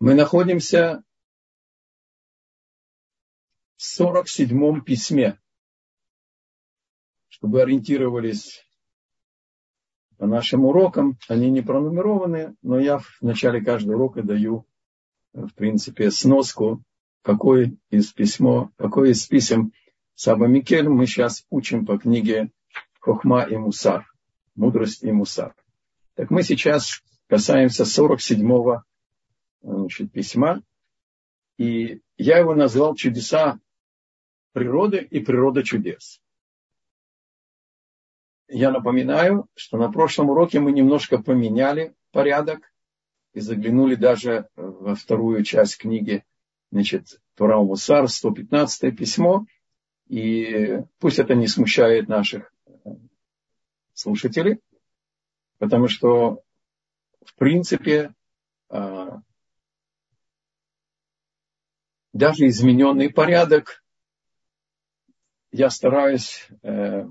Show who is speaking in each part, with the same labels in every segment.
Speaker 1: Мы находимся в 47-м письме, чтобы ориентировались по нашим урокам. Они не пронумерованы, но я в начале каждого урока даю, в принципе, сноску, какой из письмо, какой из писем Саба Микель мы сейчас учим по книге Хохма и Мусар, мудрость и Мусар. Так мы сейчас касаемся 47-го значит, письма. И я его назвал «Чудеса природы и природа чудес». Я напоминаю, что на прошлом уроке мы немножко поменяли порядок и заглянули даже во вторую часть книги, значит, Турау Мусар, 115 письмо. И пусть это не смущает наших слушателей, потому что, в принципе, а, даже измененный порядок, я стараюсь э,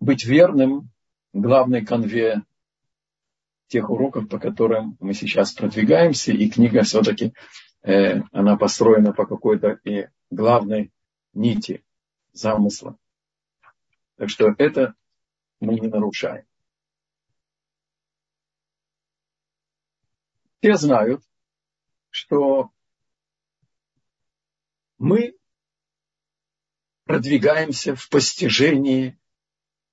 Speaker 1: быть верным главной конве тех уроков, по которым мы сейчас продвигаемся, и книга все-таки, э, она построена по какой-то и главной нити замысла. Так что это мы не нарушаем. Все знают, что мы продвигаемся в постижении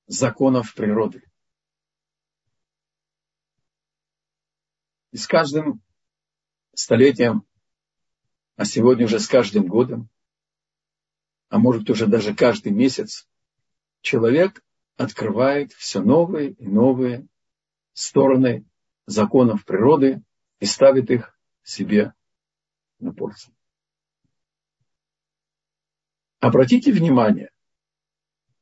Speaker 1: законов природы. И с каждым столетием, а сегодня уже с каждым годом, а может уже даже каждый месяц, человек открывает все новые и новые стороны законов природы и ставит их себе на пользу. Обратите внимание,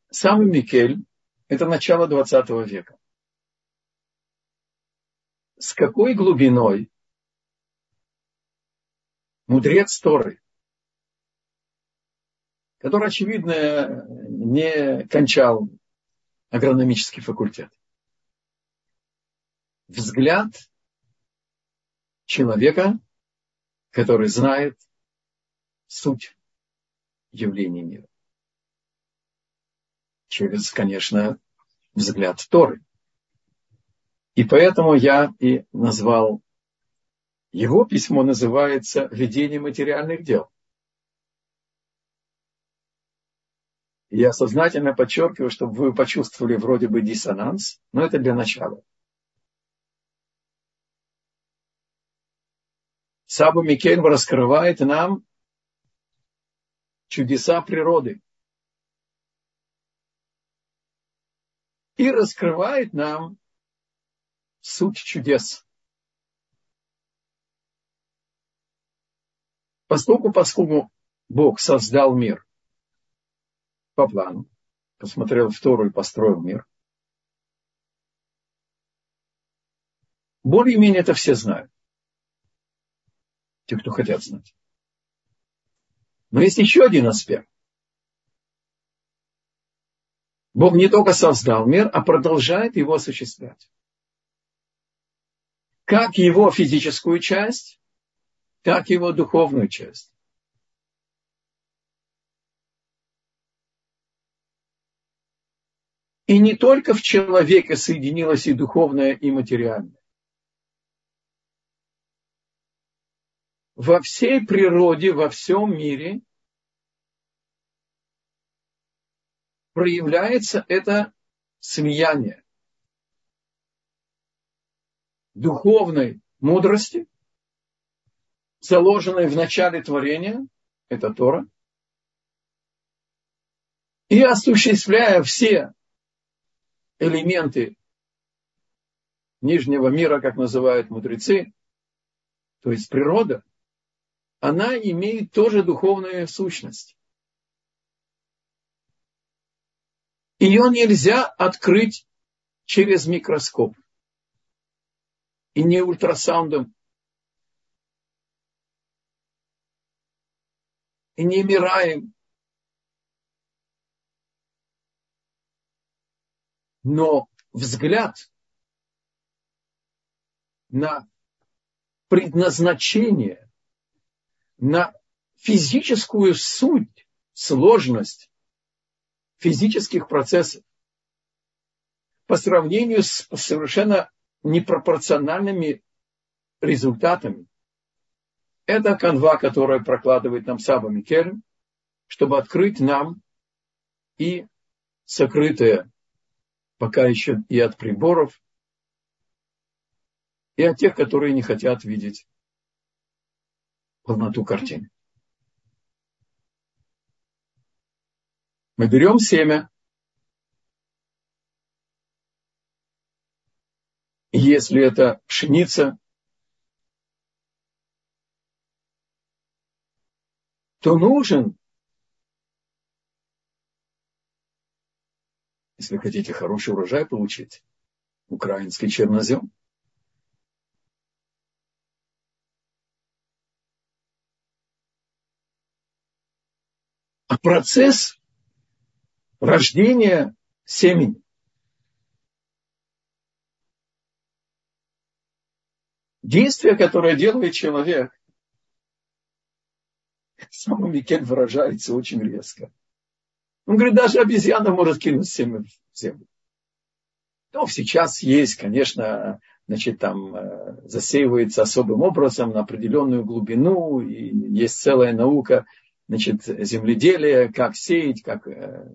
Speaker 1: самый Микель – это начало 20 века. С какой глубиной мудрец Торы, который, очевидно, не кончал агрономический факультет, взгляд человека, который знает суть явлений мира. Через, конечно, взгляд Торы. И поэтому я и назвал его письмо называется «Ведение материальных дел». Я сознательно подчеркиваю, чтобы вы почувствовали вроде бы диссонанс, но это для начала. Сабу Микельм раскрывает нам чудеса природы. И раскрывает нам суть чудес. Поскольку, поскольку Бог создал мир по плану, посмотрел вторую и построил мир, более-менее это все знают. Те, кто хотят знать. Но есть еще один аспект. Бог не только создал мир, а продолжает его осуществлять. Как его физическую часть, так его духовную часть. И не только в человеке соединилось и духовное, и материальное. Во всей природе, во всем мире проявляется это слияние духовной мудрости, заложенной в начале творения, это Тора, и осуществляя все элементы нижнего мира, как называют мудрецы, то есть природа, она имеет тоже духовную сущность. Ее нельзя открыть через микроскоп. И не ультрасаундом. И не мираем. Но взгляд на предназначение, на физическую суть, сложность физических процессов по сравнению с совершенно непропорциональными результатами. Это канва, которая прокладывает нам Саба Микель, чтобы открыть нам и сокрытое пока еще и от приборов, и от тех, которые не хотят видеть полноту картины. Мы берем семя, если это пшеница, то нужен, если хотите хороший урожай получить, украинский чернозем. Процесс рождения семени действие, которое делает человек, сам Микель выражается очень резко. Он говорит, даже обезьяна может кинуть семя в землю. Ну, сейчас есть, конечно, значит, там э, засеивается особым образом на определенную глубину, и есть целая наука, значит, земледелия, как сеять, как, э,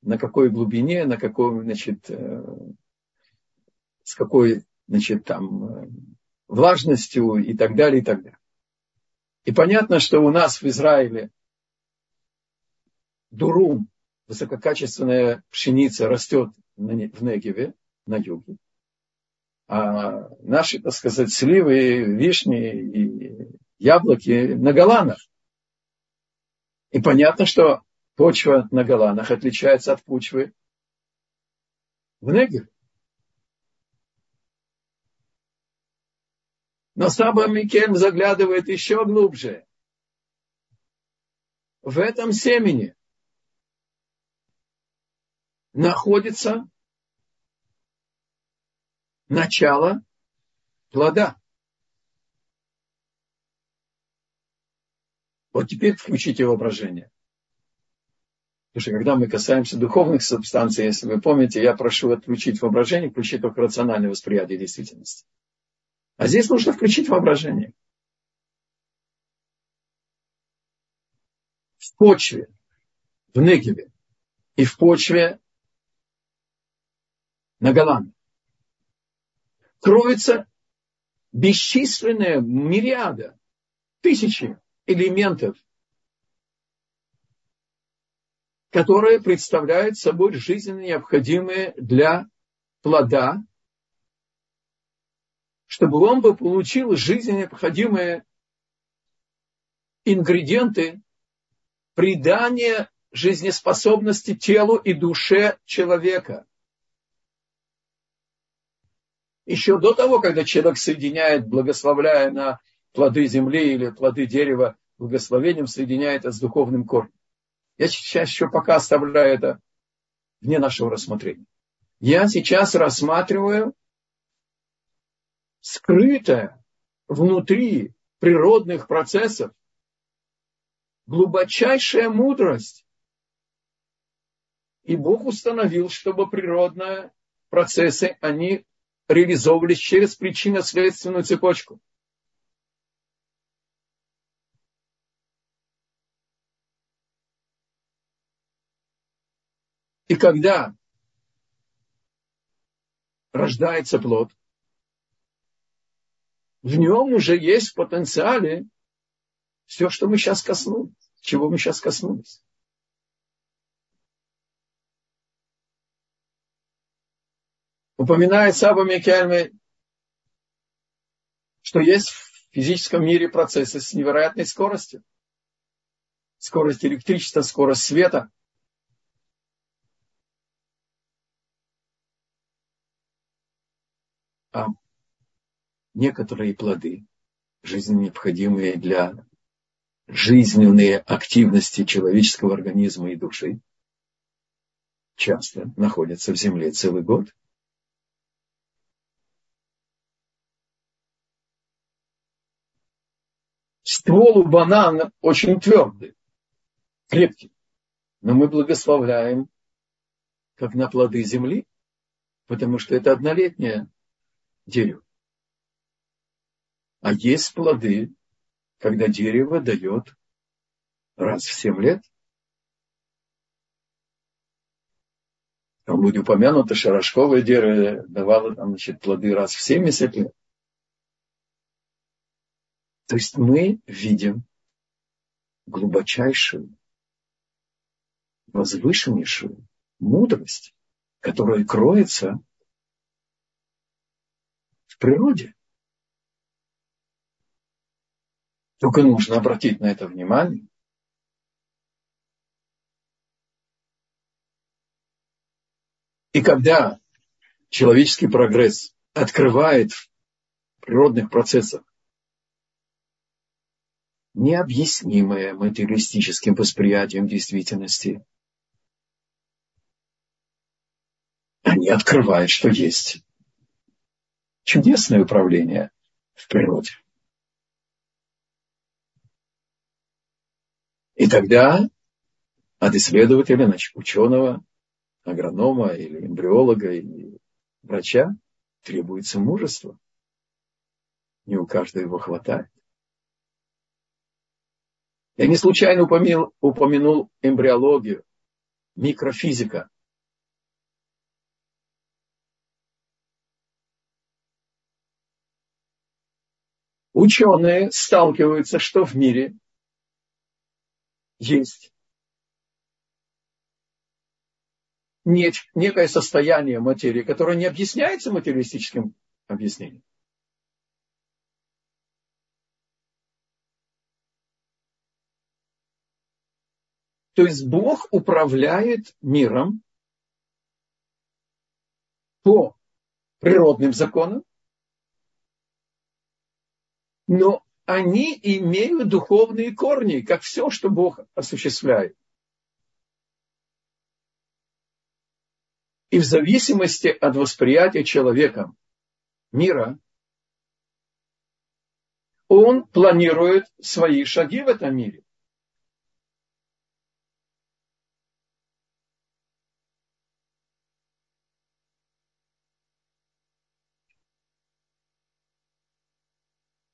Speaker 1: на какой глубине, на какой, значит, э, с какой, значит, там влажностью и так далее, и так далее. И понятно, что у нас в Израиле дурум, высококачественная пшеница растет в Негеве, на юге. А наши, так сказать, сливы, вишни и яблоки на Голанах. И понятно, что почва на Голанах отличается от почвы в Негеве. Но Саба Микель заглядывает еще глубже. В этом семени находится начало плода. Вот теперь включите воображение. Потому что когда мы касаемся духовных субстанций, если вы помните, я прошу отключить воображение, включить только рациональное восприятие действительности. А здесь нужно включить воображение. В почве, в Негеве и в почве на Голландии кроется бесчисленная мириада, тысячи элементов, которые представляют собой жизненно необходимые для плода чтобы он бы получил жизненно необходимые ингредиенты придания жизнеспособности телу и душе человека. Еще до того, когда человек соединяет, благословляя на плоды земли или плоды дерева, благословением соединяет это с духовным корнем. Я сейчас еще пока оставляю это вне нашего рассмотрения. Я сейчас рассматриваю скрытая внутри природных процессов глубочайшая мудрость. И Бог установил, чтобы природные процессы, они реализовывались через причинно-следственную цепочку. И когда рождается плод, в нем уже есть в потенциале все, что мы сейчас коснулись, чего мы сейчас коснулись. Упоминает Саба Микельме, что есть в физическом мире процессы с невероятной скоростью. Скорость электричества, скорость света. А некоторые плоды, жизненно необходимые для жизненной активности человеческого организма и души, часто находятся в земле целый год. ствол у банана очень твердый, крепкий. Но мы благословляем, как на плоды земли, потому что это однолетнее дерево. А есть плоды, когда дерево дает раз в семь лет. Там будет упомянуто, что рожковое дерево давало там, значит, плоды раз в 70 лет. То есть мы видим глубочайшую, возвышеннейшую мудрость, которая кроется в природе. Только нужно обратить на это внимание. И когда человеческий прогресс открывает в природных процессах необъяснимое материалистическим восприятием действительности, они открывают, что есть чудесное управление в природе. И тогда от исследователя, ученого, агронома или эмбриолога или врача требуется мужество. Не у каждого его хватает. Я не случайно упомянул, упомянул эмбриологию, микрофизика. Ученые сталкиваются, что в мире есть некое состояние материи, которое не объясняется материалистическим объяснением. То есть Бог управляет миром по природным законам, но они имеют духовные корни, как все, что Бог осуществляет. И в зависимости от восприятия человеком мира, он планирует свои шаги в этом мире.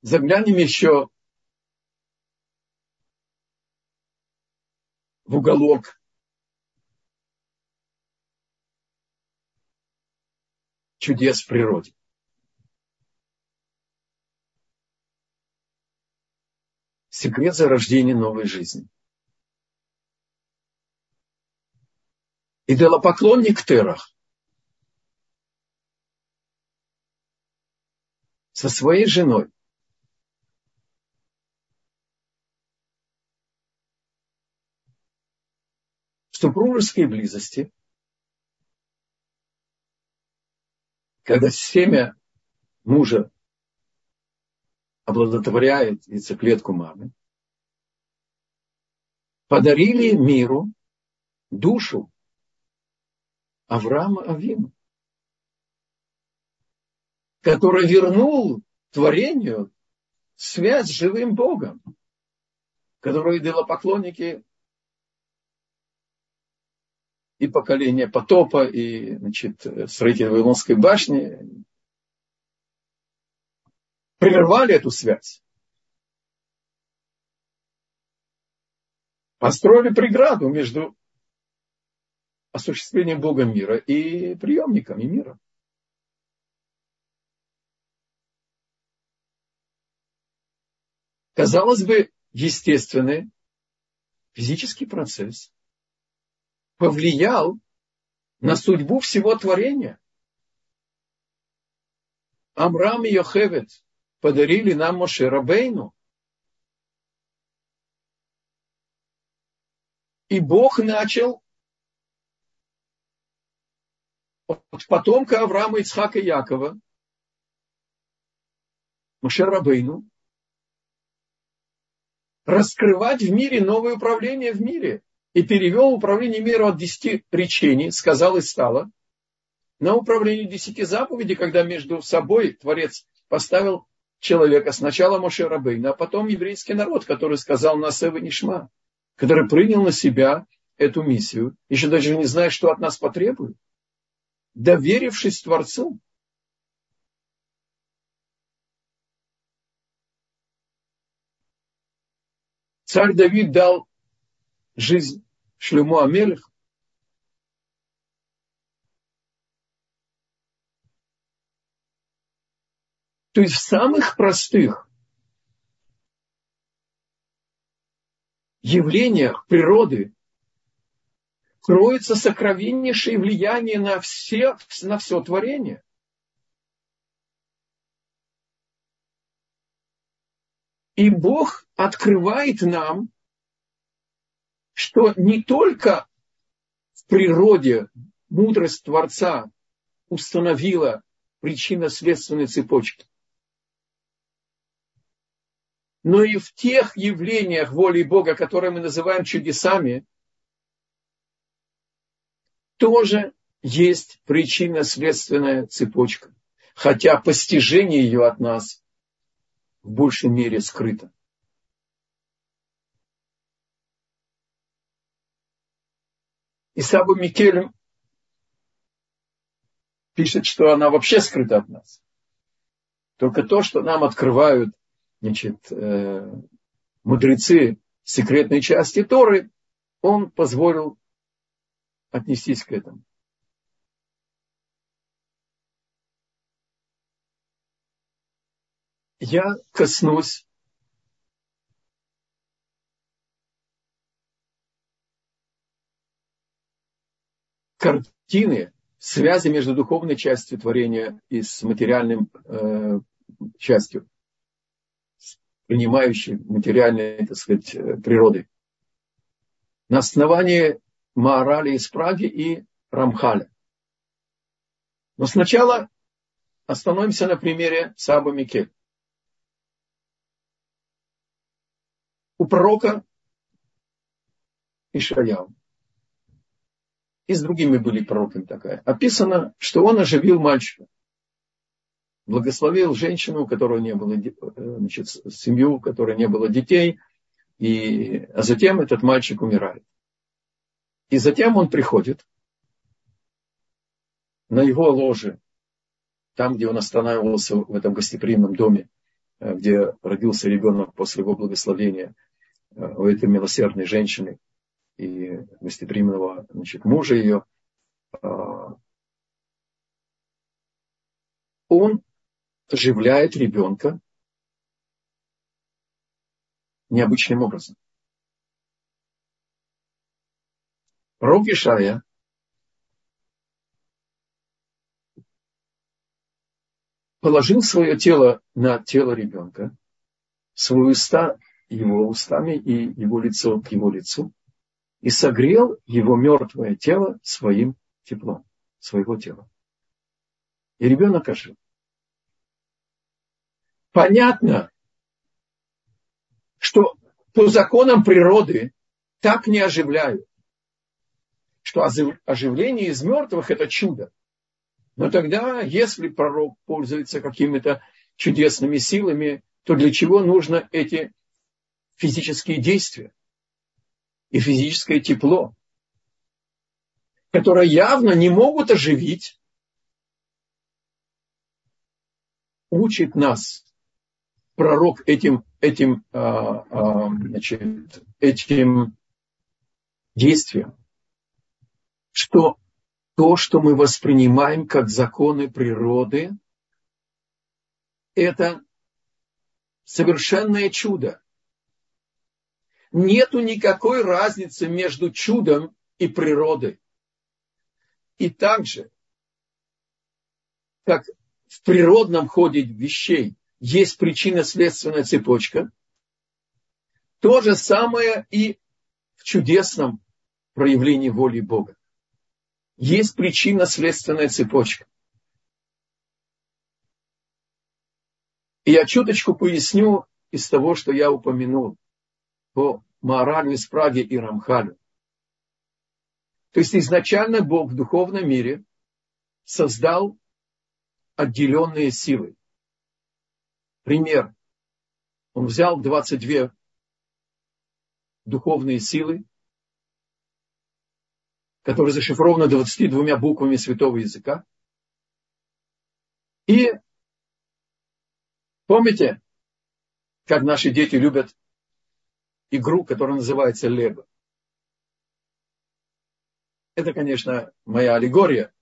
Speaker 1: Заглянем еще в уголок чудес в природе. Секрет зарождения новой жизни. Идолопоклонник Терах со своей женой супружеской близости когда семя мужа обладотворяет яйцеклетку мамы, подарили миру душу Авраама Авину, который вернул творению связь с живым Богом, которую идолопоклонники и поколение потопа, и значит, строители Вавилонской башни прервали эту связь. Построили преграду между осуществлением Бога мира и приемниками мира. Казалось бы, естественный физический процесс – повлиял на судьбу всего творения. Амрам и Йохевет подарили нам Моше Рабейну. И Бог начал от потомка Авраама, Ицхака и Якова, Моше Рабейну, раскрывать в мире новое управление в мире и перевел управление миром от десяти речений, сказал и стало, на управление десяти заповедей, когда между собой Творец поставил человека, сначала Моше Рабейна, а потом еврейский народ, который сказал Насева Нишма, который принял на себя эту миссию, еще даже не зная, что от нас потребует, доверившись Творцу. Царь Давид дал жизнь Шлему Амелех, То есть в самых простых явлениях природы кроется сокровеннейшее влияние на все, на все творение. И Бог открывает нам, что не только в природе мудрость Творца установила причинно-следственные цепочки, но и в тех явлениях воли Бога, которые мы называем чудесами, тоже есть причинно-следственная цепочка, хотя постижение ее от нас в большей мере скрыто. И Саба Микель пишет, что она вообще скрыта от нас. Только то, что нам открывают значит, э, мудрецы секретной части Торы, он позволил отнестись к этому. Я коснусь картины, связи между духовной частью творения и с материальным э, частью принимающей материальной, так сказать, э, природы. На основании Маорали из Праги и Рамхаля. Но сначала остановимся на примере Саба Микель. У пророка Ишаяу и с другими были пророками такая. Описано, что он оживил мальчика благословил женщину, у которой не было, э, значит, семью, у которой не было детей, и, а затем этот мальчик умирает. И затем он приходит на его ложе, там, где он останавливался в этом гостеприимном доме, э, где родился ребенок после его благословения э, у этой милосердной женщины и гостеприимного значит, мужа ее, он оживляет ребенка необычным образом. Пророк Ишая положил свое тело на тело ребенка, свои уста его устами и его лицо к его лицу, и согрел его мертвое тело своим теплом, своего тела. И ребенок ожил понятно, что по законам природы так не оживляют, что оживление из мертвых – это чудо. Но тогда, если пророк пользуется какими-то чудесными силами, то для чего нужно эти физические действия и физическое тепло, которые явно не могут оживить, учит нас пророк этим, этим, а, а, значит, этим действием, что то, что мы воспринимаем как законы природы, это совершенное чудо. Нету никакой разницы между чудом и природой. И также, как в природном ходе вещей есть причинно-следственная цепочка. То же самое и в чудесном проявлении воли Бога. Есть причинно-следственная цепочка. И я чуточку поясню из того, что я упомянул по Маоралю из Праги и Рамхалю. То есть изначально Бог в духовном мире создал отделенные силы пример. Он взял 22 духовные силы, которые зашифрованы 22 буквами святого языка. И помните, как наши дети любят игру, которая называется Лего. Это, конечно, моя аллегория.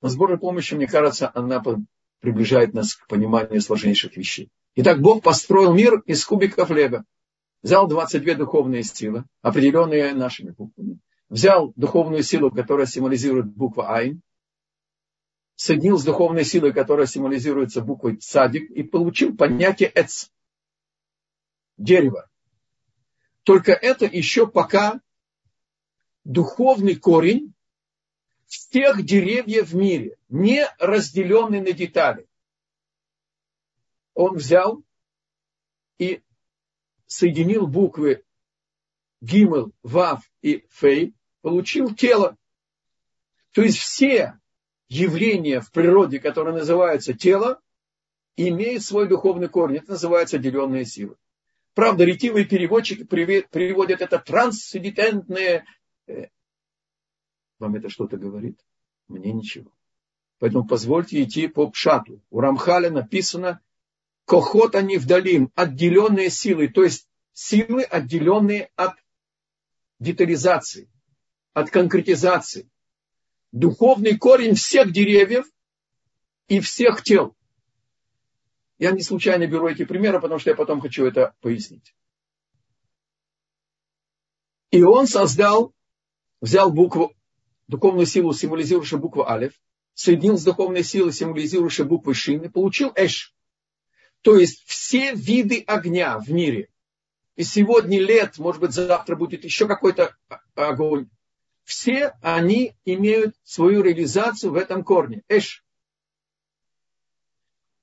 Speaker 1: Но с Божьей помощью, мне кажется, она приближает нас к пониманию сложнейших вещей. Итак, Бог построил мир из кубиков Лего. Взял 22 духовные силы, определенные нашими буквами. Взял духовную силу, которая символизирует буква Айн. Соединил с духовной силой, которая символизируется буквой Цадик. И получил понятие Эц. Дерево. Только это еще пока духовный корень всех деревьев в мире, не разделенный на детали. Он взял и соединил буквы Гимел, Вав и Фей, получил тело. То есть все явления в природе, которые называются тело, имеют свой духовный корень. Это называется деленные силы. Правда, ретивые переводчики приводят это трансцендентные Э, вам это что-то говорит? Мне ничего. Поэтому позвольте идти по пшату. У Рамхаля написано «Кохот они вдалим», отделенные силы, то есть силы, отделенные от детализации, от конкретизации. Духовный корень всех деревьев и всех тел. Я не случайно беру эти примеры, потому что я потом хочу это пояснить. И он создал взял букву, духовную силу, символизирующую букву Алиф, соединил с духовной силой, символизирующей буквой Шин, и получил Эш. То есть все виды огня в мире. И сегодня лет, может быть, завтра будет еще какой-то огонь. Все они имеют свою реализацию в этом корне. Эш.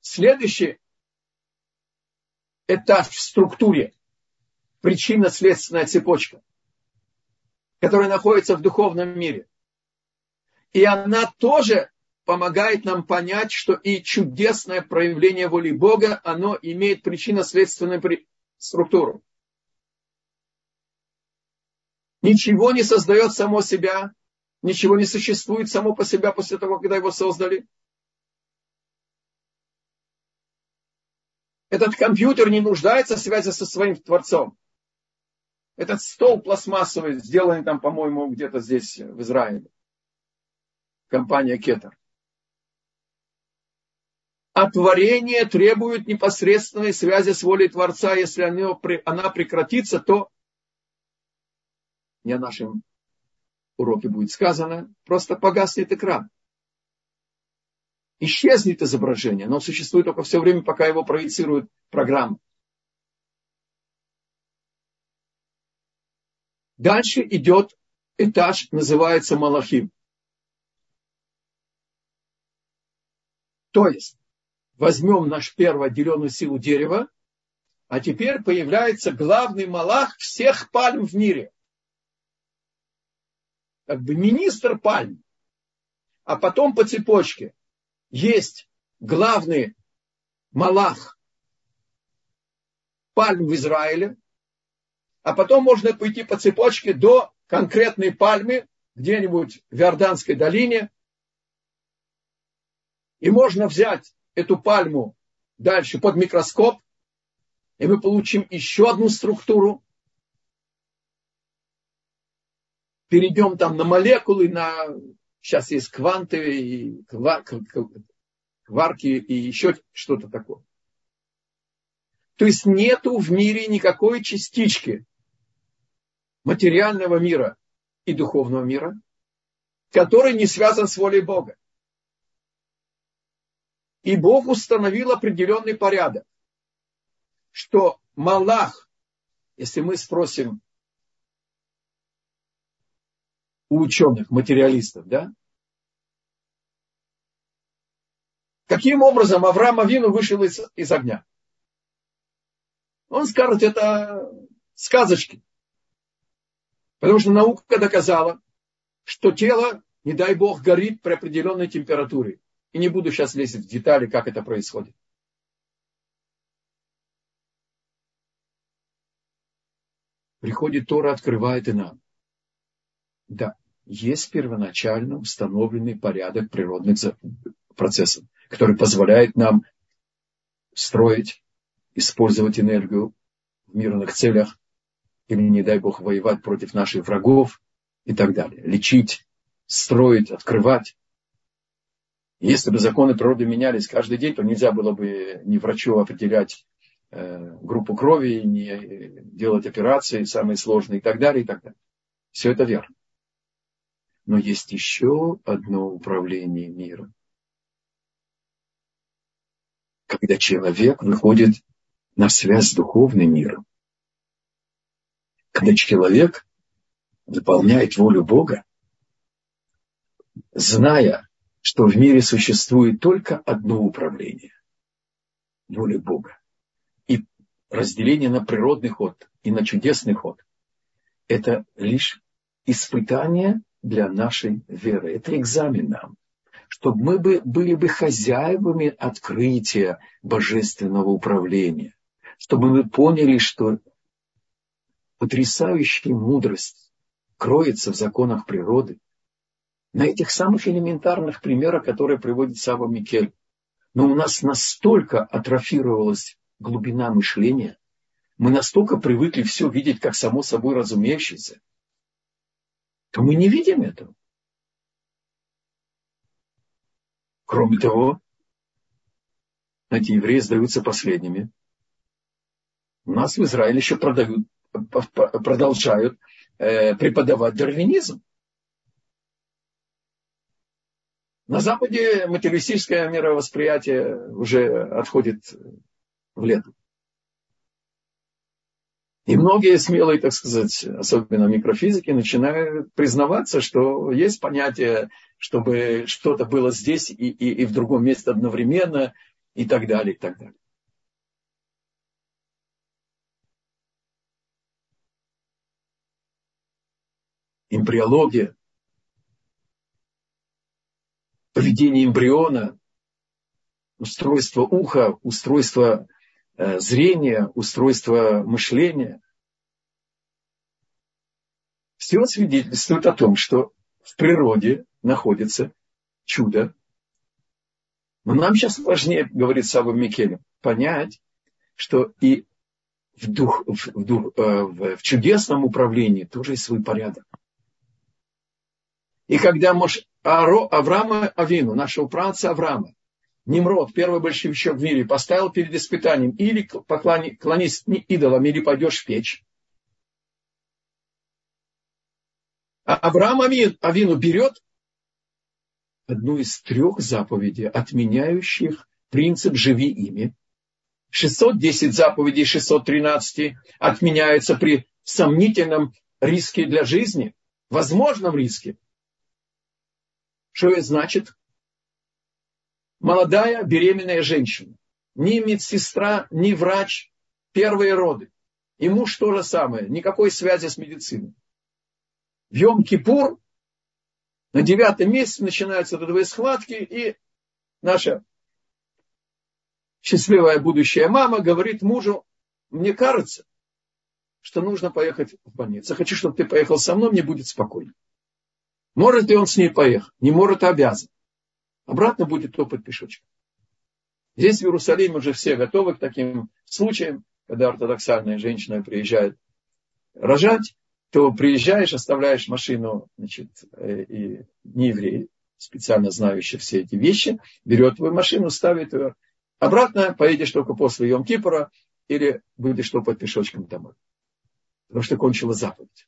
Speaker 1: Следующий этап в структуре. Причинно-следственная цепочка которая находится в духовном мире. И она тоже помогает нам понять, что и чудесное проявление воли Бога, оно имеет причинно-следственную структуру. Ничего не создает само себя, ничего не существует само по себе после того, когда его создали. Этот компьютер не нуждается в связи со своим Творцом. Этот стол пластмассовый, сделанный там, по-моему, где-то здесь, в Израиле. Компания Кетер. А творение требует непосредственной связи с волей Творца. Если она прекратится, то не о нашем уроке будет сказано, просто погаснет экран. Исчезнет изображение, но существует только все время, пока его проецирует программа. Дальше идет этаж, называется Малахим. То есть, возьмем наш первую отделенную силу дерева, а теперь появляется главный Малах всех пальм в мире. Как бы министр пальм. А потом по цепочке есть главный Малах пальм в Израиле, а потом можно пойти по цепочке до конкретной пальмы где-нибудь в Иорданской долине. И можно взять эту пальму дальше под микроскоп, и мы получим еще одну структуру. Перейдем там на молекулы, на сейчас есть кванты, и кварки и еще что-то такое. То есть нету в мире никакой частички, материального мира и духовного мира, который не связан с волей Бога. И Бог установил определенный порядок, что Малах, если мы спросим у ученых, материалистов, да, каким образом Авраам Авину вышел из, из огня? Он скажет, это сказочки. Потому что наука доказала, что тело, не дай бог, горит при определенной температуре. И не буду сейчас лезть в детали, как это происходит. Приходит Тора, открывает и нам. Да, есть первоначально установленный порядок природных процессов, который позволяет нам строить, использовать энергию в мирных целях, или, не дай Бог, воевать против наших врагов и так далее. Лечить, строить, открывать. Если бы законы природы менялись каждый день, то нельзя было бы ни врачу определять э, группу крови, не делать операции самые сложные и так далее, и так далее. Все это верно. Но есть еще одно управление миром. Когда человек выходит на связь с духовным миром. Когда человек выполняет волю Бога, зная, что в мире существует только одно управление – воля Бога. И разделение на природный ход и на чудесный ход – это лишь испытание для нашей веры. Это экзамен нам, чтобы мы бы, были бы хозяевами открытия божественного управления, чтобы мы поняли, что потрясающая мудрость кроется в законах природы, на этих самых элементарных примерах, которые приводит Сава Микель. Но у нас настолько атрофировалась глубина мышления, мы настолько привыкли все видеть как само собой разумеющееся, то мы не видим этого. Кроме того, эти евреи сдаются последними. У нас в Израиле еще продают, продолжают э, преподавать дарвинизм. На Западе материалистическое мировосприятие уже отходит в лету. И многие смелые, так сказать, особенно микрофизики, начинают признаваться, что есть понятие, чтобы что-то было здесь и, и, и в другом месте одновременно, и так далее, и так далее. Эмбриология, поведение эмбриона, устройство уха, устройство зрения, устройство мышления. Все свидетельствует о том, что в природе находится чудо. Но нам сейчас важнее, говорит Саба Микелем, понять, что и в, дух, в, дух, э, в чудесном управлении тоже есть свой порядок. И когда Мош, Авраама Авину, нашего праца Авраама, Немрод, первый большевичок в мире, поставил перед испытанием или поклони, клонись идолам, или пойдешь в печь. А Авраам Авину берет одну из трех заповедей, отменяющих принцип «живи ими». 610 заповедей 613 отменяются при сомнительном риске для жизни, возможном риске. Что это значит? Молодая беременная женщина. Ни медсестра, ни врач, первые роды. И муж то же самое, никакой связи с медициной. В Йом-Кипур на девятом месяце начинаются родовые схватки, и наша счастливая будущая мама говорит мужу, мне кажется, что нужно поехать в больницу. хочу, чтобы ты поехал со мной, мне будет спокойно. Может ли он с ней поехать? Не может, а обязан. Обратно будет топать пешочком. Здесь в Иерусалиме уже все готовы к таким случаям, когда ортодоксальная женщина приезжает рожать, то приезжаешь, оставляешь машину, значит, э, и не еврей, специально знающий все эти вещи, берет твою машину, ставит ее. Обратно поедешь только после Йом-Кипура или будешь топать пешочком домой. Потому что кончила заповедь.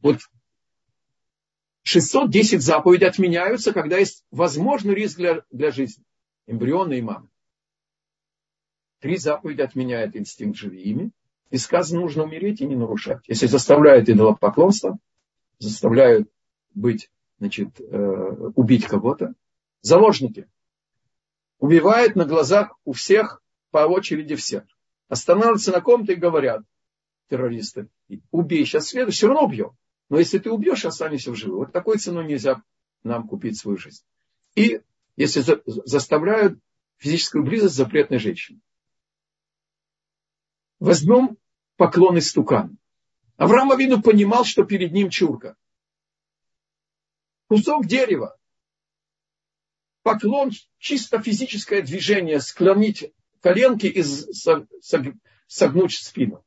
Speaker 1: Вот 610 заповедей отменяются, когда есть возможный риск для, для жизни. Эмбриона и мамы. Три заповеди отменяет инстинкт «живи ими». И сказано, нужно умереть и не нарушать. Если заставляют идолопоклонство, заставляют быть, значит, э, убить кого-то, заложники. Убивают на глазах у всех, по очереди всех. Останавливаются на ком-то и говорят, террористы, убей сейчас следующий, все равно убьем. Но если ты убьешь, останешься в живых. Вот такой ценой нельзя нам купить свою жизнь. И если заставляют физическую близость запретной женщины. Возьмем поклон из стукана. Авраам Авину понимал, что перед ним чурка. Кусок дерева. Поклон – чисто физическое движение, склонить коленки и согнуть спину.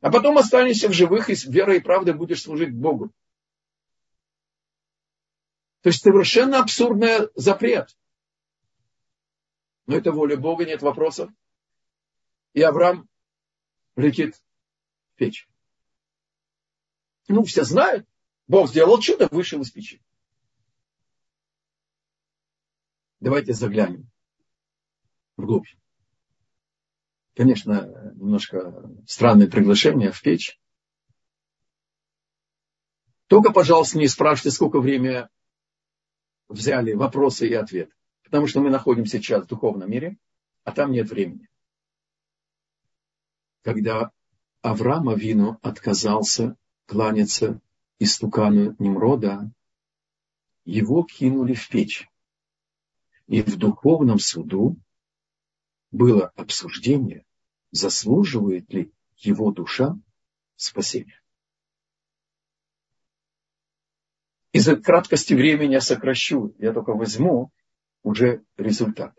Speaker 1: А потом останешься в живых и с верой и правдой будешь служить Богу. То есть совершенно абсурдный запрет. Но это воля Бога, нет вопросов. И Авраам летит в печь. Ну, все знают. Бог сделал чудо, вышел из печи. Давайте заглянем вглубь. Конечно, немножко странное приглашение в печь. Только, пожалуйста, не спрашивайте, сколько времени взяли вопросы и ответы. Потому что мы находимся сейчас в духовном мире, а там нет времени. Когда Авраам Авину отказался кланяться истукану Немрода, его кинули в печь. И в духовном суду было обсуждение, заслуживает ли его душа спасения. Из-за краткости времени я сокращу, я только возьму уже результат.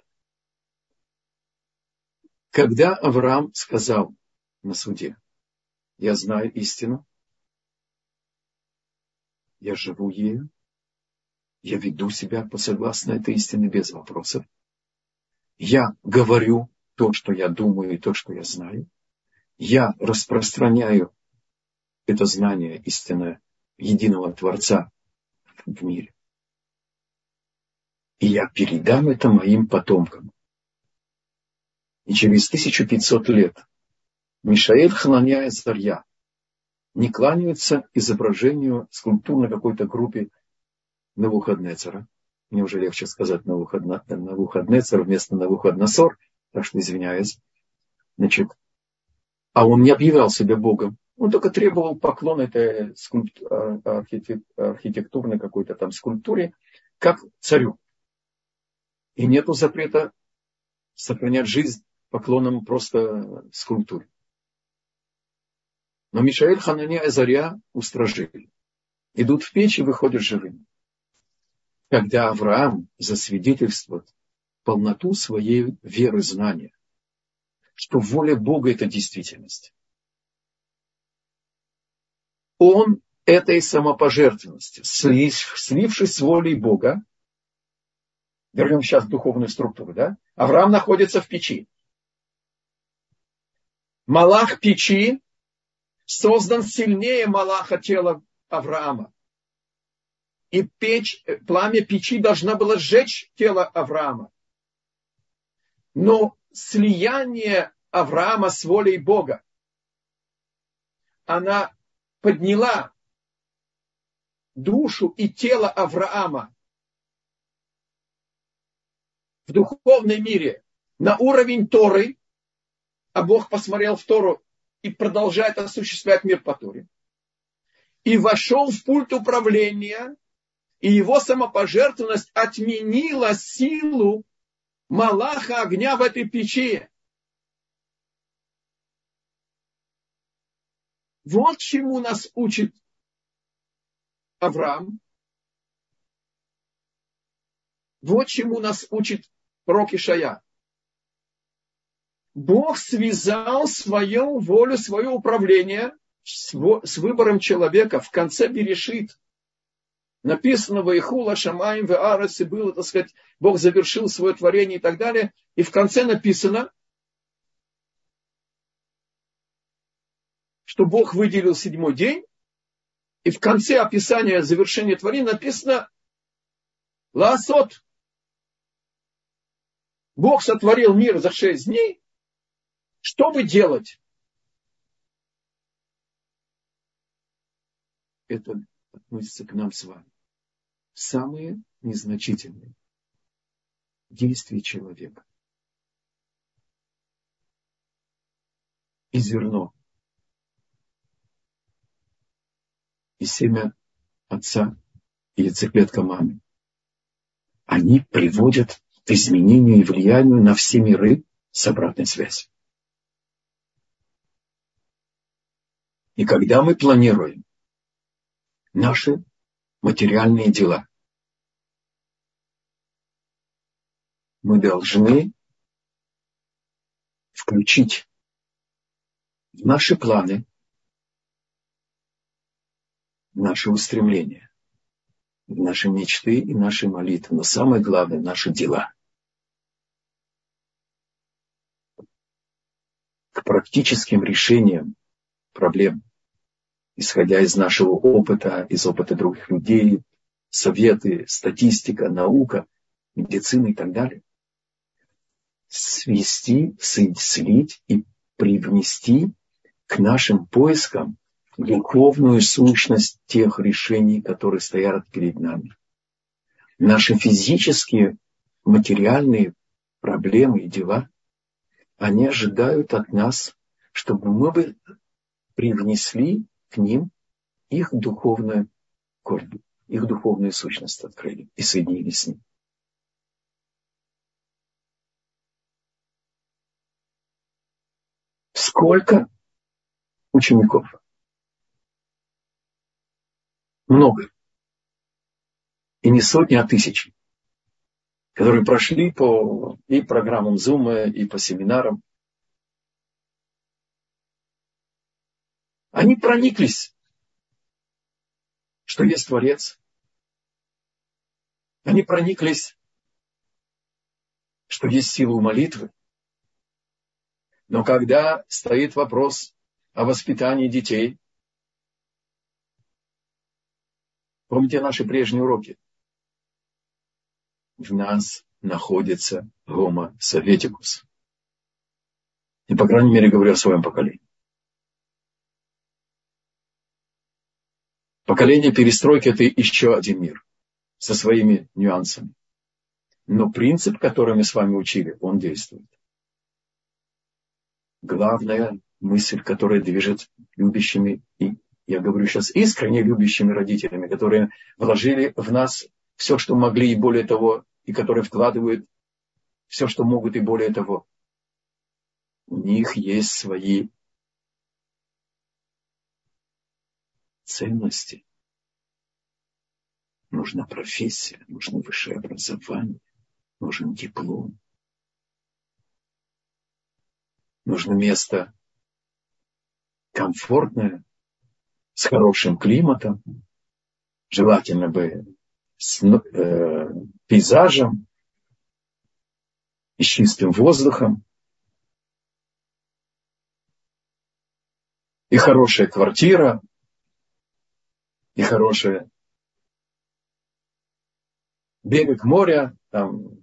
Speaker 1: Когда Авраам сказал на суде, я знаю истину, я живу ею, я веду себя по согласно этой истине без вопросов, я говорю то, что я думаю и то, что я знаю, я распространяю это знание истинное единого Творца в мире. И я передам это моим потомкам. И через 1500 лет Мишаэль Хананя и Зарья не кланяются изображению скульптурной какой-то группе Навуходнецера. Мне уже легче сказать Навуходнецер вместо Навуходносор, что извиняюсь. Значит, а он не объявлял себя Богом. Он только требовал поклон этой а, архитектурной какой-то там скульптуре, как царю. И нету запрета сохранять жизнь поклоном просто скульптуре. Но Мишаэль, Хананя и Азария устражили. Идут в печь и выходят живыми. Когда Авраам засвидетельствует полноту своей веры знания, что воля Бога – это действительность он этой самопожертвенности, слившись с волей Бога, вернем сейчас духовную структуру, да? Авраам находится в печи. Малах печи создан сильнее Малаха тела Авраама. И печь, пламя печи должна была сжечь тело Авраама. Но слияние Авраама с волей Бога, она подняла душу и тело Авраама в духовном мире на уровень Торы, а Бог посмотрел в Тору и продолжает осуществлять мир по Торе, и вошел в пульт управления, и его самопожертвованность отменила силу Малаха огня в этой печи. Вот чему нас учит Авраам. Вот чему нас учит пророк Ишая. Бог связал свою волю, свое управление с выбором человека в конце Берешит. Написано в Ихула Шамаем в Арасе было, так сказать, Бог завершил свое творение и так далее. И в конце написано, что Бог выделил седьмой день, и в конце описания завершения творения написано Ласот. Бог сотворил мир за шесть дней, чтобы делать. Это относится к нам с вами. Самые незначительные действия человека. И зерно и семя отца и яйцеклетка мамы. они приводят к изменению и влиянию на все миры с обратной связью. И когда мы планируем наши материальные дела, мы должны включить в наши планы, наши устремления, наши мечты и наши молитвы, но самое главное – наши дела. К практическим решениям проблем, исходя из нашего опыта, из опыта других людей, советы, статистика, наука, медицина и так далее свести, слить и привнести к нашим поискам духовную сущность тех решений, которые стоят перед нами. Наши физические, материальные проблемы и дела, они ожидают от нас, чтобы мы бы привнесли к ним их духовную корень, их духовную сущность открыли и соединились с ним. Сколько учеников? Много. И не сотни, а тысячи, которые прошли по и программам Zoom, и по семинарам. Они прониклись, что есть Творец. Они прониклись, что есть сила молитвы. Но когда стоит вопрос о воспитании детей, помните наши прежние уроки? В нас находится гомо советикус. И, по крайней мере, говорю о своем поколении. Поколение перестройки – это еще один мир со своими нюансами. Но принцип, который мы с вами учили, он действует главная мысль, которая движет любящими, и я говорю сейчас искренне любящими родителями, которые вложили в нас все, что могли, и более того, и которые вкладывают все, что могут, и более того. У них есть свои ценности. Нужна профессия, нужно высшее образование, нужен диплом, нужно место комфортное, с хорошим климатом, желательно бы с э, пейзажем и чистым воздухом. И хорошая квартира, и хорошая берег моря, там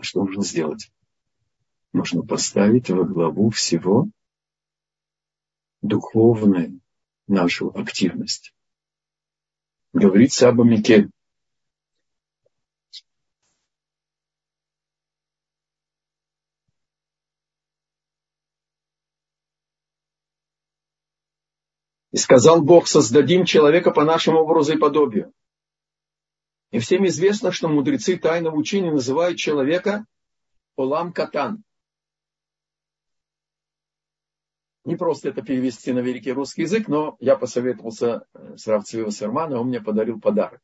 Speaker 1: что нужно сделать? Нужно поставить во главу всего духовную нашу активность. Говорит Саба Микель. И сказал Бог, создадим человека по нашему образу и подобию. И всем известно, что мудрецы тайного учения называют человека Олам Катан. Не просто это перевести на великий русский язык, но я посоветовался с Рав Цвива Сермана, он мне подарил подарок.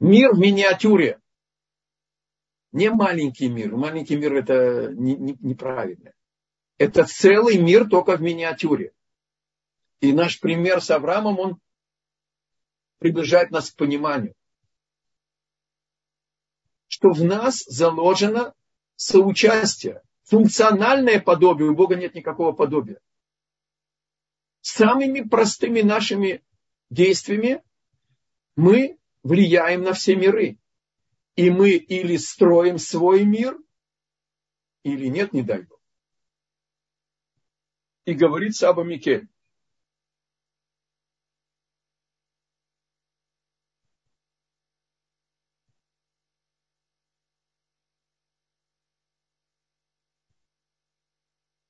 Speaker 1: Мир в миниатюре. Не маленький мир. Маленький мир это не, не, неправильно. Это целый мир только в миниатюре. И наш пример с Авраамом, он приближает нас к пониманию что в нас заложено соучастие, функциональное подобие, у Бога нет никакого подобия. Самыми простыми нашими действиями мы влияем на все миры. И мы или строим свой мир, или нет, не дай Бог. И говорит Саба Микель,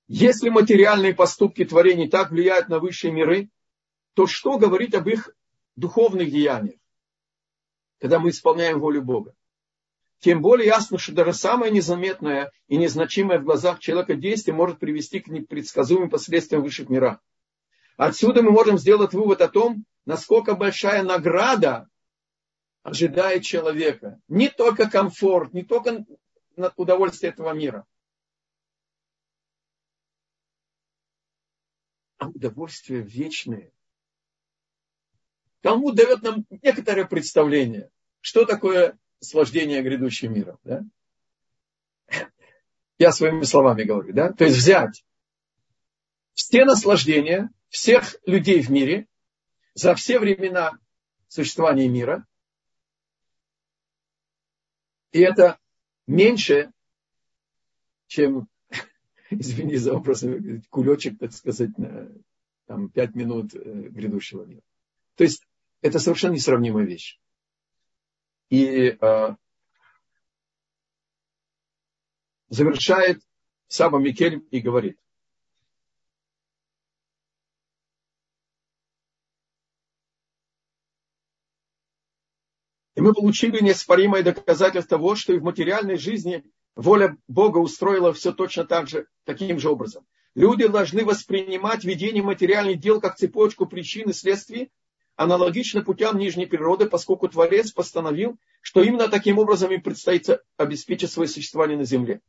Speaker 1: Если материальные поступки творений так влияют на высшие миры, то что говорить об их духовных деяниях, когда мы исполняем волю Бога? Тем более ясно, что даже самое незаметное и незначимое в глазах человека действие может привести к непредсказуемым последствиям высших мирах. Отсюда мы можем сделать вывод о том, насколько большая награда ожидает человека. Не только комфорт, не только удовольствие этого мира. А удовольствие вечное. Талмуд дает нам некоторое представление, что такое наслаждение грядущим миром. Да? Я своими словами говорю. Да? То есть взять все наслаждения всех людей в мире за все времена существования мира. И это меньше, чем, извини за вопрос, кулечек, так сказать, на там, пять минут э, грядущего мира. То есть это совершенно несравнимая вещь. И э, завершает Саба Микель и говорит, И мы получили неоспоримое доказательство того, что и в материальной жизни воля Бога устроила все точно так же, таким же образом. Люди должны воспринимать ведение материальных дел как цепочку причин и следствий, аналогично путям нижней природы, поскольку Творец постановил, что именно таким образом им предстоит обеспечить свое существование на земле.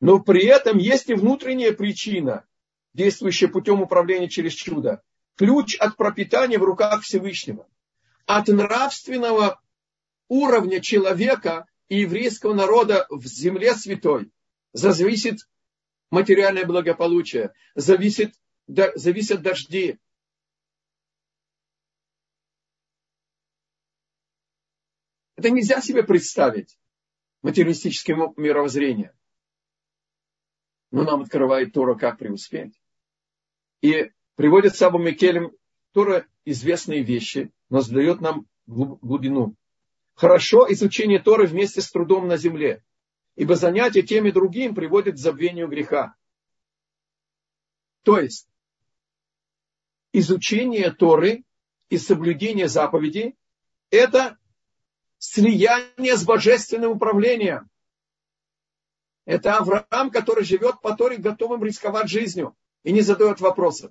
Speaker 1: Но при этом есть и внутренняя причина, действующая путем управления через чудо. Ключ от пропитания в руках Всевышнего – от нравственного уровня человека и еврейского народа в земле святой зависит материальное благополучие, зависит, зависят дожди. Это нельзя себе представить, материалистическое мировоззрение. Но нам открывает Тора, как преуспеть. И приводит Сабу Микелем Тора известные вещи, но задает нам глубину. Хорошо изучение Торы вместе с трудом на земле, ибо занятие тем и другим приводит к забвению греха. То есть, изучение Торы и соблюдение заповедей – это слияние с божественным управлением. Это Авраам, который живет по Торе, готовым рисковать жизнью и не задает вопросов.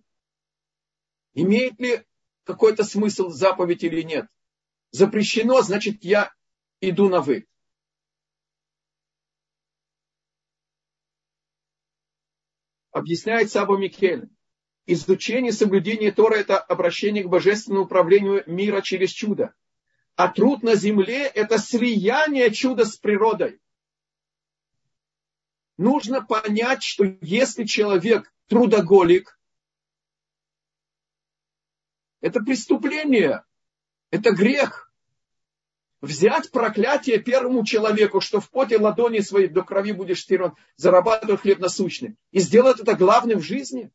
Speaker 1: Имеет ли какой-то смысл заповедь или нет? Запрещено, значит, я иду на вы. Объясняет Саба Микель. Изучение соблюдения Тора – это обращение к божественному управлению мира через чудо. А труд на земле – это слияние чуда с природой. Нужно понять, что если человек трудоголик, это преступление. Это грех. Взять проклятие первому человеку, что в поте ладони своей до крови будешь стиран, зарабатывать хлеб насущный. И сделать это главным в жизни.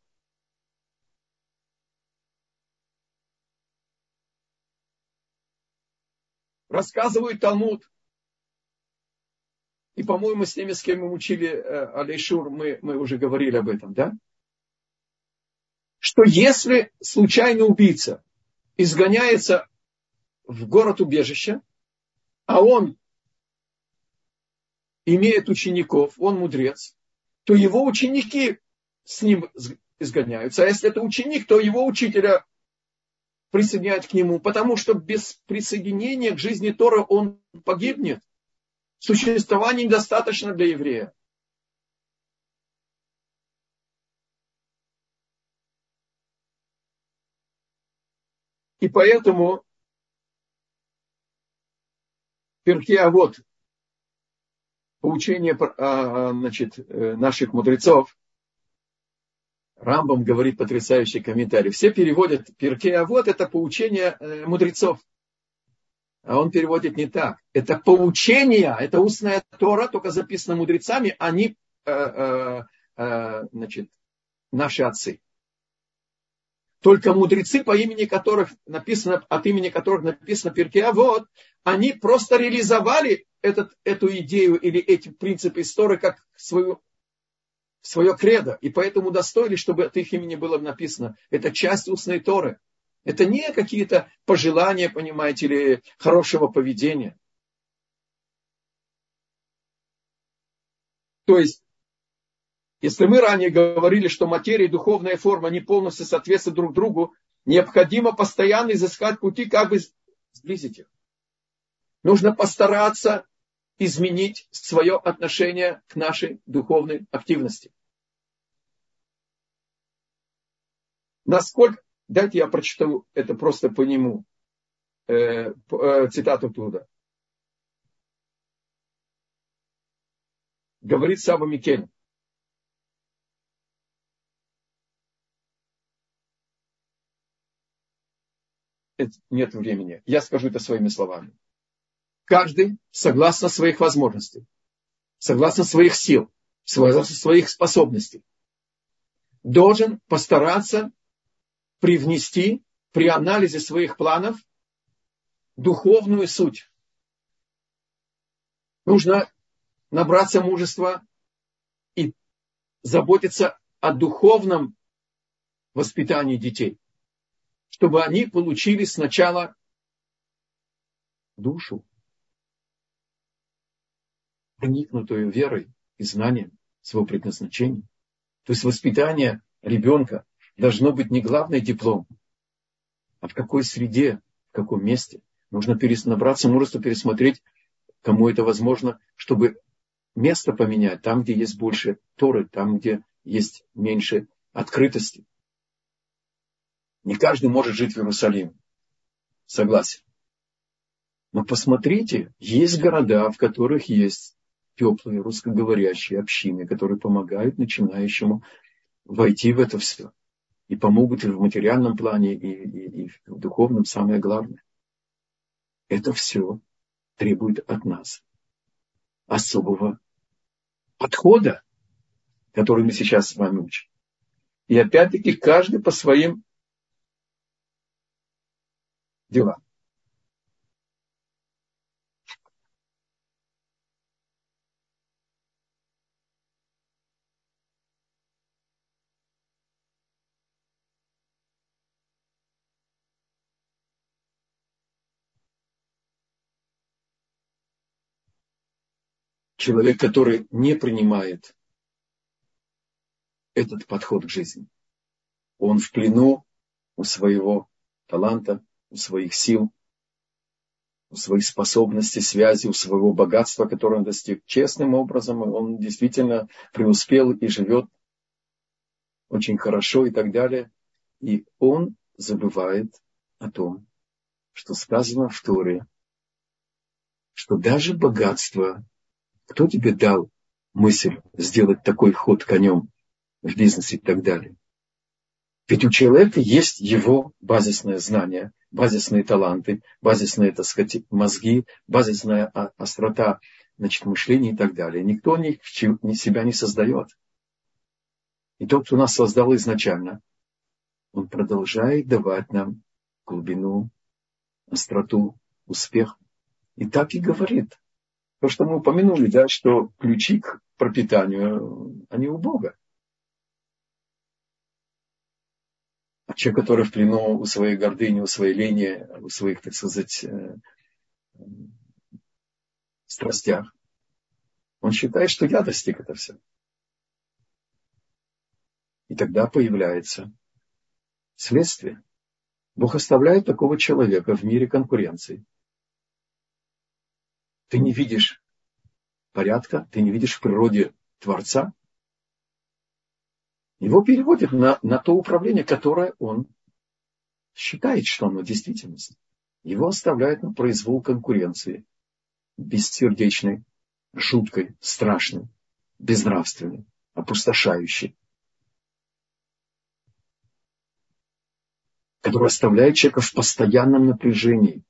Speaker 1: Рассказывает Талмуд. И, по-моему, с теми, с кем мы учили э, Алейшур, мы, мы уже говорили об этом, да? что если случайный убийца изгоняется в город убежище, а он имеет учеников, он мудрец, то его ученики с ним изгоняются. А если это ученик, то его учителя присоединяют к нему, потому что без присоединения к жизни Тора он погибнет. Существования недостаточно для еврея. И поэтому перке, а вот поучение а, значит, э, наших мудрецов, Рамбам говорит потрясающий комментарий. Все переводят перке, а вот это поучение э, мудрецов. А он переводит не так. Это поучение, это устная Тора, только записано мудрецами, они, э, э, значит, наши отцы. Только мудрецы, по имени которых написано, от имени которых написано Перке, а вот, они просто реализовали этот, эту идею или эти принципы истории как свою свое кредо, и поэтому достоили, чтобы от их имени было написано. Это часть устной Торы. Это не какие-то пожелания, понимаете, или хорошего поведения. То есть, если мы ранее говорили, что материя и духовная форма не полностью соответствуют друг другу, необходимо постоянно изыскать пути, как бы сблизить их. Нужно постараться изменить свое отношение к нашей духовной активности. Насколько, дайте я прочитаю это просто по нему, э, э, цитату туда. Говорит Саба Микель. Нет времени. Я скажу это своими словами. Каждый, согласно своих возможностей, согласно своих сил, согласно своих способностей, должен постараться привнести при анализе своих планов духовную суть. Нужно набраться мужества и заботиться о духовном воспитании детей, чтобы они получили сначала душу, проникнутую верой и знанием своего предназначения. То есть воспитание ребенка должно быть не главный диплом, а в какой среде, в каком месте. Нужно набраться мужества пересмотреть, кому это возможно, чтобы место поменять там, где есть больше Торы, там, где есть меньше открытости. Не каждый может жить в Иерусалиме. Согласен. Но посмотрите, есть города, в которых есть теплые русскоговорящие общины, которые помогают начинающему войти в это все. И помогут и в материальном плане, и, и, и в духовном, самое главное. Это все требует от нас особого подхода, который мы сейчас с вами учим. И опять-таки каждый по своим делам. человек, который не принимает этот подход к жизни. Он в плену у своего таланта, у своих сил, у своих способностей, связи, у своего богатства, которое он достиг честным образом. Он действительно преуспел и живет очень хорошо и так далее. И он забывает о том, что сказано в Торе, что даже богатство кто тебе дал мысль сделать такой ход конем в бизнесе и так далее? Ведь у человека есть его базисное знание, базисные таланты, базисные, так сказать, мозги, базисная острота значит, мышления и так далее. Никто ни, ни себя не создает. И тот, кто нас создал изначально, он продолжает давать нам глубину, остроту, успех. И так и говорит то, что мы упомянули, да, что ключи к пропитанию, они у Бога. Человек, который в плену у своей гордыни, у своей лени, у своих, так сказать, э, страстях, он считает, что я достиг это все. И тогда появляется следствие. Бог оставляет такого человека в мире конкуренции – ты не видишь порядка, ты не видишь в природе Творца, его переводят на, на то управление, которое он считает, что оно действительность. Его оставляют на произвол конкуренции, бессердечной, жуткой, страшной, безнравственной, опустошающей, которая оставляет человека в постоянном напряжении.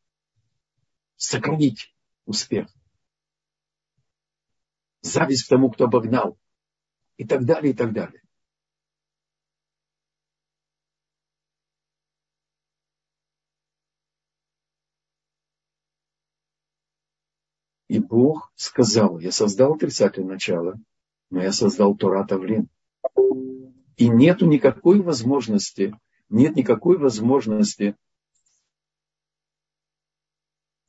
Speaker 1: Сохранить успех. Зависть к тому, кто обогнал. И так далее, и так далее. Бог сказал, я создал отрицательное начало, но я создал Тора Тавлин, И нету никакой возможности, нет никакой возможности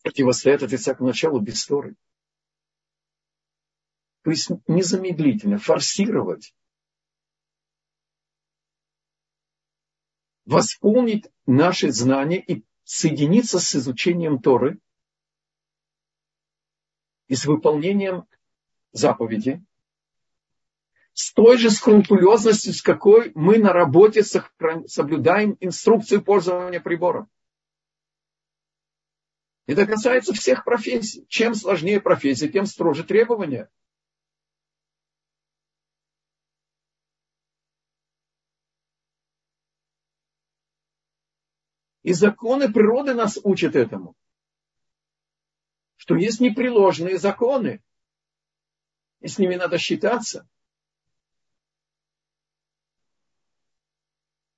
Speaker 1: противостоять отрицательному началу без Торы. То есть незамедлительно форсировать, восполнить наши знания и соединиться с изучением Торы и с выполнением заповеди, с той же скрупулезностью, с какой мы на работе соблюдаем инструкцию пользования прибором. Это касается всех профессий. Чем сложнее профессия, тем строже требования – И законы природы нас учат этому. Что есть непреложные законы. И с ними надо считаться.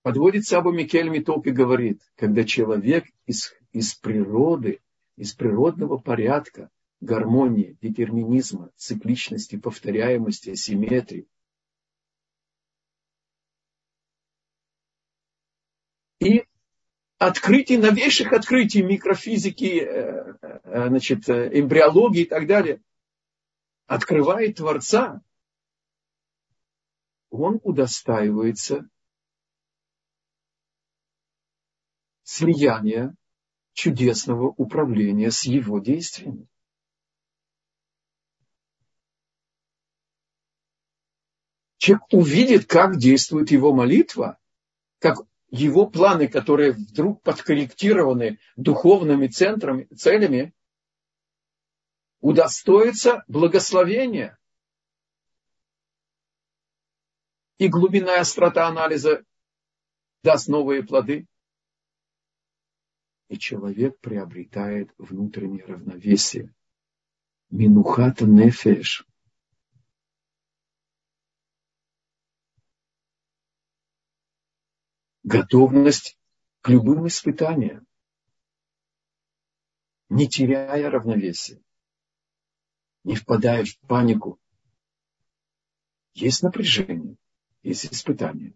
Speaker 1: Подводит Сабу Микель Миток и говорит, когда человек из, из природы, из природного порядка, гармонии, детерминизма, цикличности, повторяемости, асимметрии, и открытий, новейших открытий микрофизики, э, э, значит, э, эмбриологии и так далее, открывает Творца, он удостаивается слияния чудесного управления с его действиями. Человек увидит, как действует его молитва, как его планы, которые вдруг подкорректированы духовными центрами, целями, удостоится благословения. И глубинная острота анализа даст новые плоды. И человек приобретает внутреннее равновесие. Минухата нефеш – готовность к любым испытаниям, не теряя равновесия, не впадая в панику. Есть напряжение, есть испытания,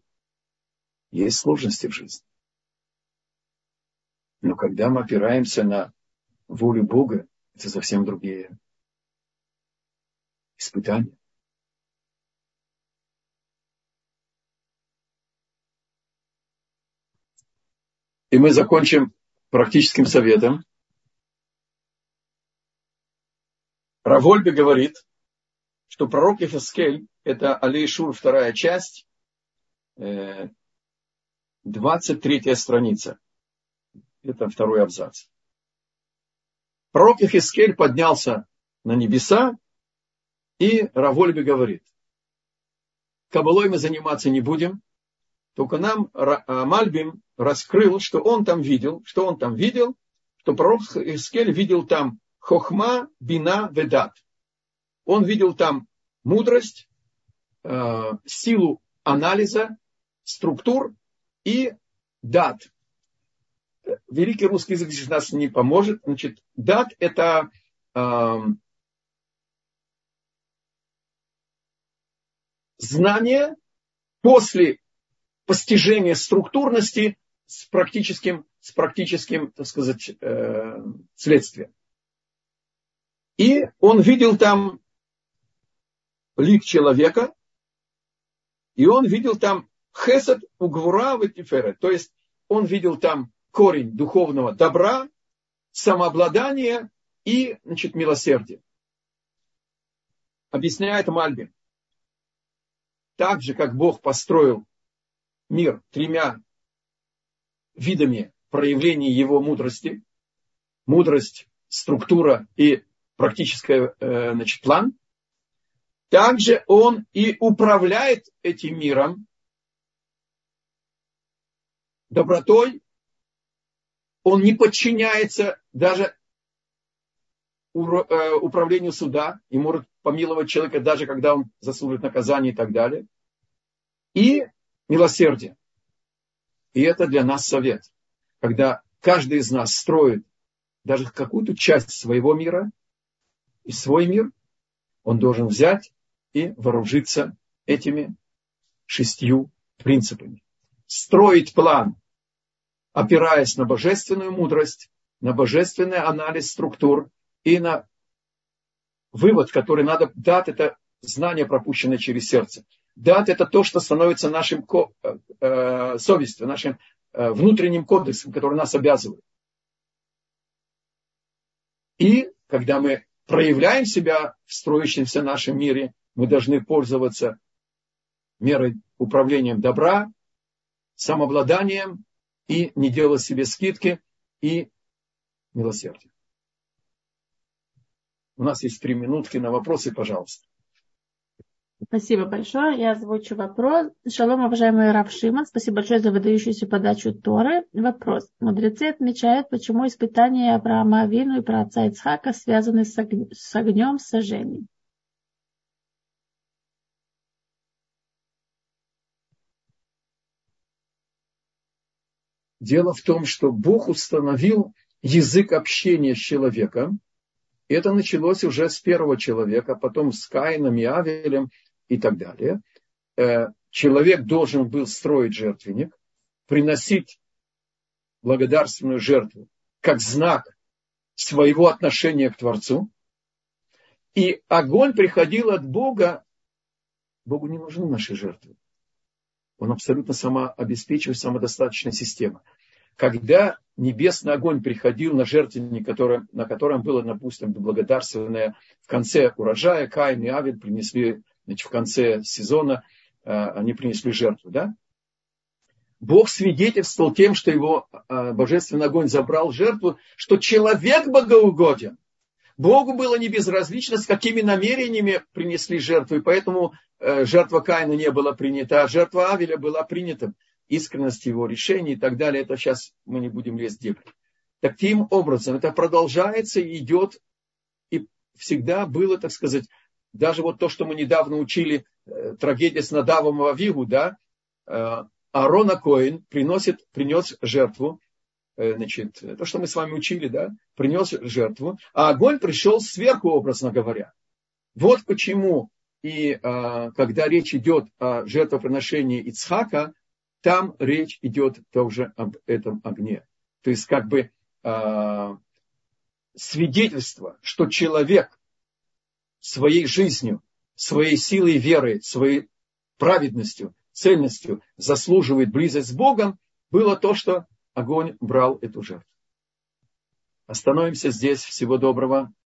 Speaker 1: есть сложности в жизни. Но когда мы опираемся на волю Бога, это совсем другие испытания. И мы закончим практическим советом. Равольби говорит, что пророк Ефескель, это Алейшур, вторая часть, 23 э, страница. Это второй абзац. Пророк Ефескель поднялся на небеса, и Равольби говорит, Кабалой мы заниматься не будем, только нам а, Мальбим раскрыл, что он там видел, что он там видел, что пророк Искель видел там хохма, бина, ведат. Он видел там мудрость, э, силу анализа, структур и дат. Великий русский язык здесь нас не поможет. Значит, дат – это э, знание после постижение структурности с практическим, с практическим так сказать, э, следствием. И он видел там лик человека, и он видел там хесед угвура тиферет, то есть он видел там корень духовного добра, самообладания и значит, милосердия. Объясняет Мальбин. Так же, как Бог построил мир тремя видами проявления его мудрости. Мудрость, структура и практический э, значит, план. Также он и управляет этим миром добротой. Он не подчиняется даже э, управлению суда и может помиловать человека, даже когда он заслуживает наказания и так далее. И милосердие. И это для нас совет. Когда каждый из нас строит даже какую-то часть своего мира и свой мир, он должен взять и вооружиться этими шестью принципами. Строить план, опираясь на божественную мудрость, на божественный анализ структур и на вывод, который надо дать, это знание, пропущенное через сердце. Дат – это то, что становится нашим э, э, совестью, нашим э, внутренним кодексом, который нас обязывает. И когда мы проявляем себя в строящемся нашем мире, мы должны пользоваться мерой управлением добра, самообладанием и не делать себе скидки и милосердие. У нас есть три минутки на вопросы, пожалуйста.
Speaker 2: Спасибо большое. Я озвучу вопрос. Шалом, уважаемый Рав Шиман. Спасибо большое за выдающуюся подачу Торы. Вопрос. Мудрецы отмечают, почему испытания Авраама Авину и про отца Ицхака связаны с, огнем, с огнем сожжения.
Speaker 1: Дело в том, что Бог установил язык общения с человеком. Это началось уже с первого человека, потом с Каином и Авелем и так далее. Э, человек должен был строить жертвенник, приносить благодарственную жертву как знак своего отношения к Творцу. И огонь приходил от Бога. Богу не нужны наши жертвы. Он абсолютно самообеспечивающая, самодостаточная система. Когда небесный огонь приходил на жертвенник, который, на котором было, допустим, благодарственное в конце урожая, Каин и Авель принесли значит, в конце сезона э, они принесли жертву, да? Бог свидетельствовал тем, что его э, божественный огонь забрал жертву, что человек богоугоден. Богу было не безразлично, с какими намерениями принесли жертву, и поэтому э, жертва Каина не была принята, а жертва Авеля была принята. Искренность его решений и так далее, это сейчас мы не будем лезть в дебри. Таким образом, это продолжается и идет, и всегда было, так сказать, даже вот то, что мы недавно учили, э, трагедия с Надавом Авигу, да, э, Арона Коин приносит, принес жертву, э, значит, то, что мы с вами учили, да, принес жертву, а огонь пришел сверху, образно говоря. Вот почему и когда речь идет о жертвоприношении Ицхака, там речь идет тоже об этом огне. То есть как бы свидетельство, что человек своей жизнью, своей силой веры, своей праведностью, цельностью заслуживает близость с Богом, было то, что огонь брал эту жертву. Остановимся здесь. Всего доброго.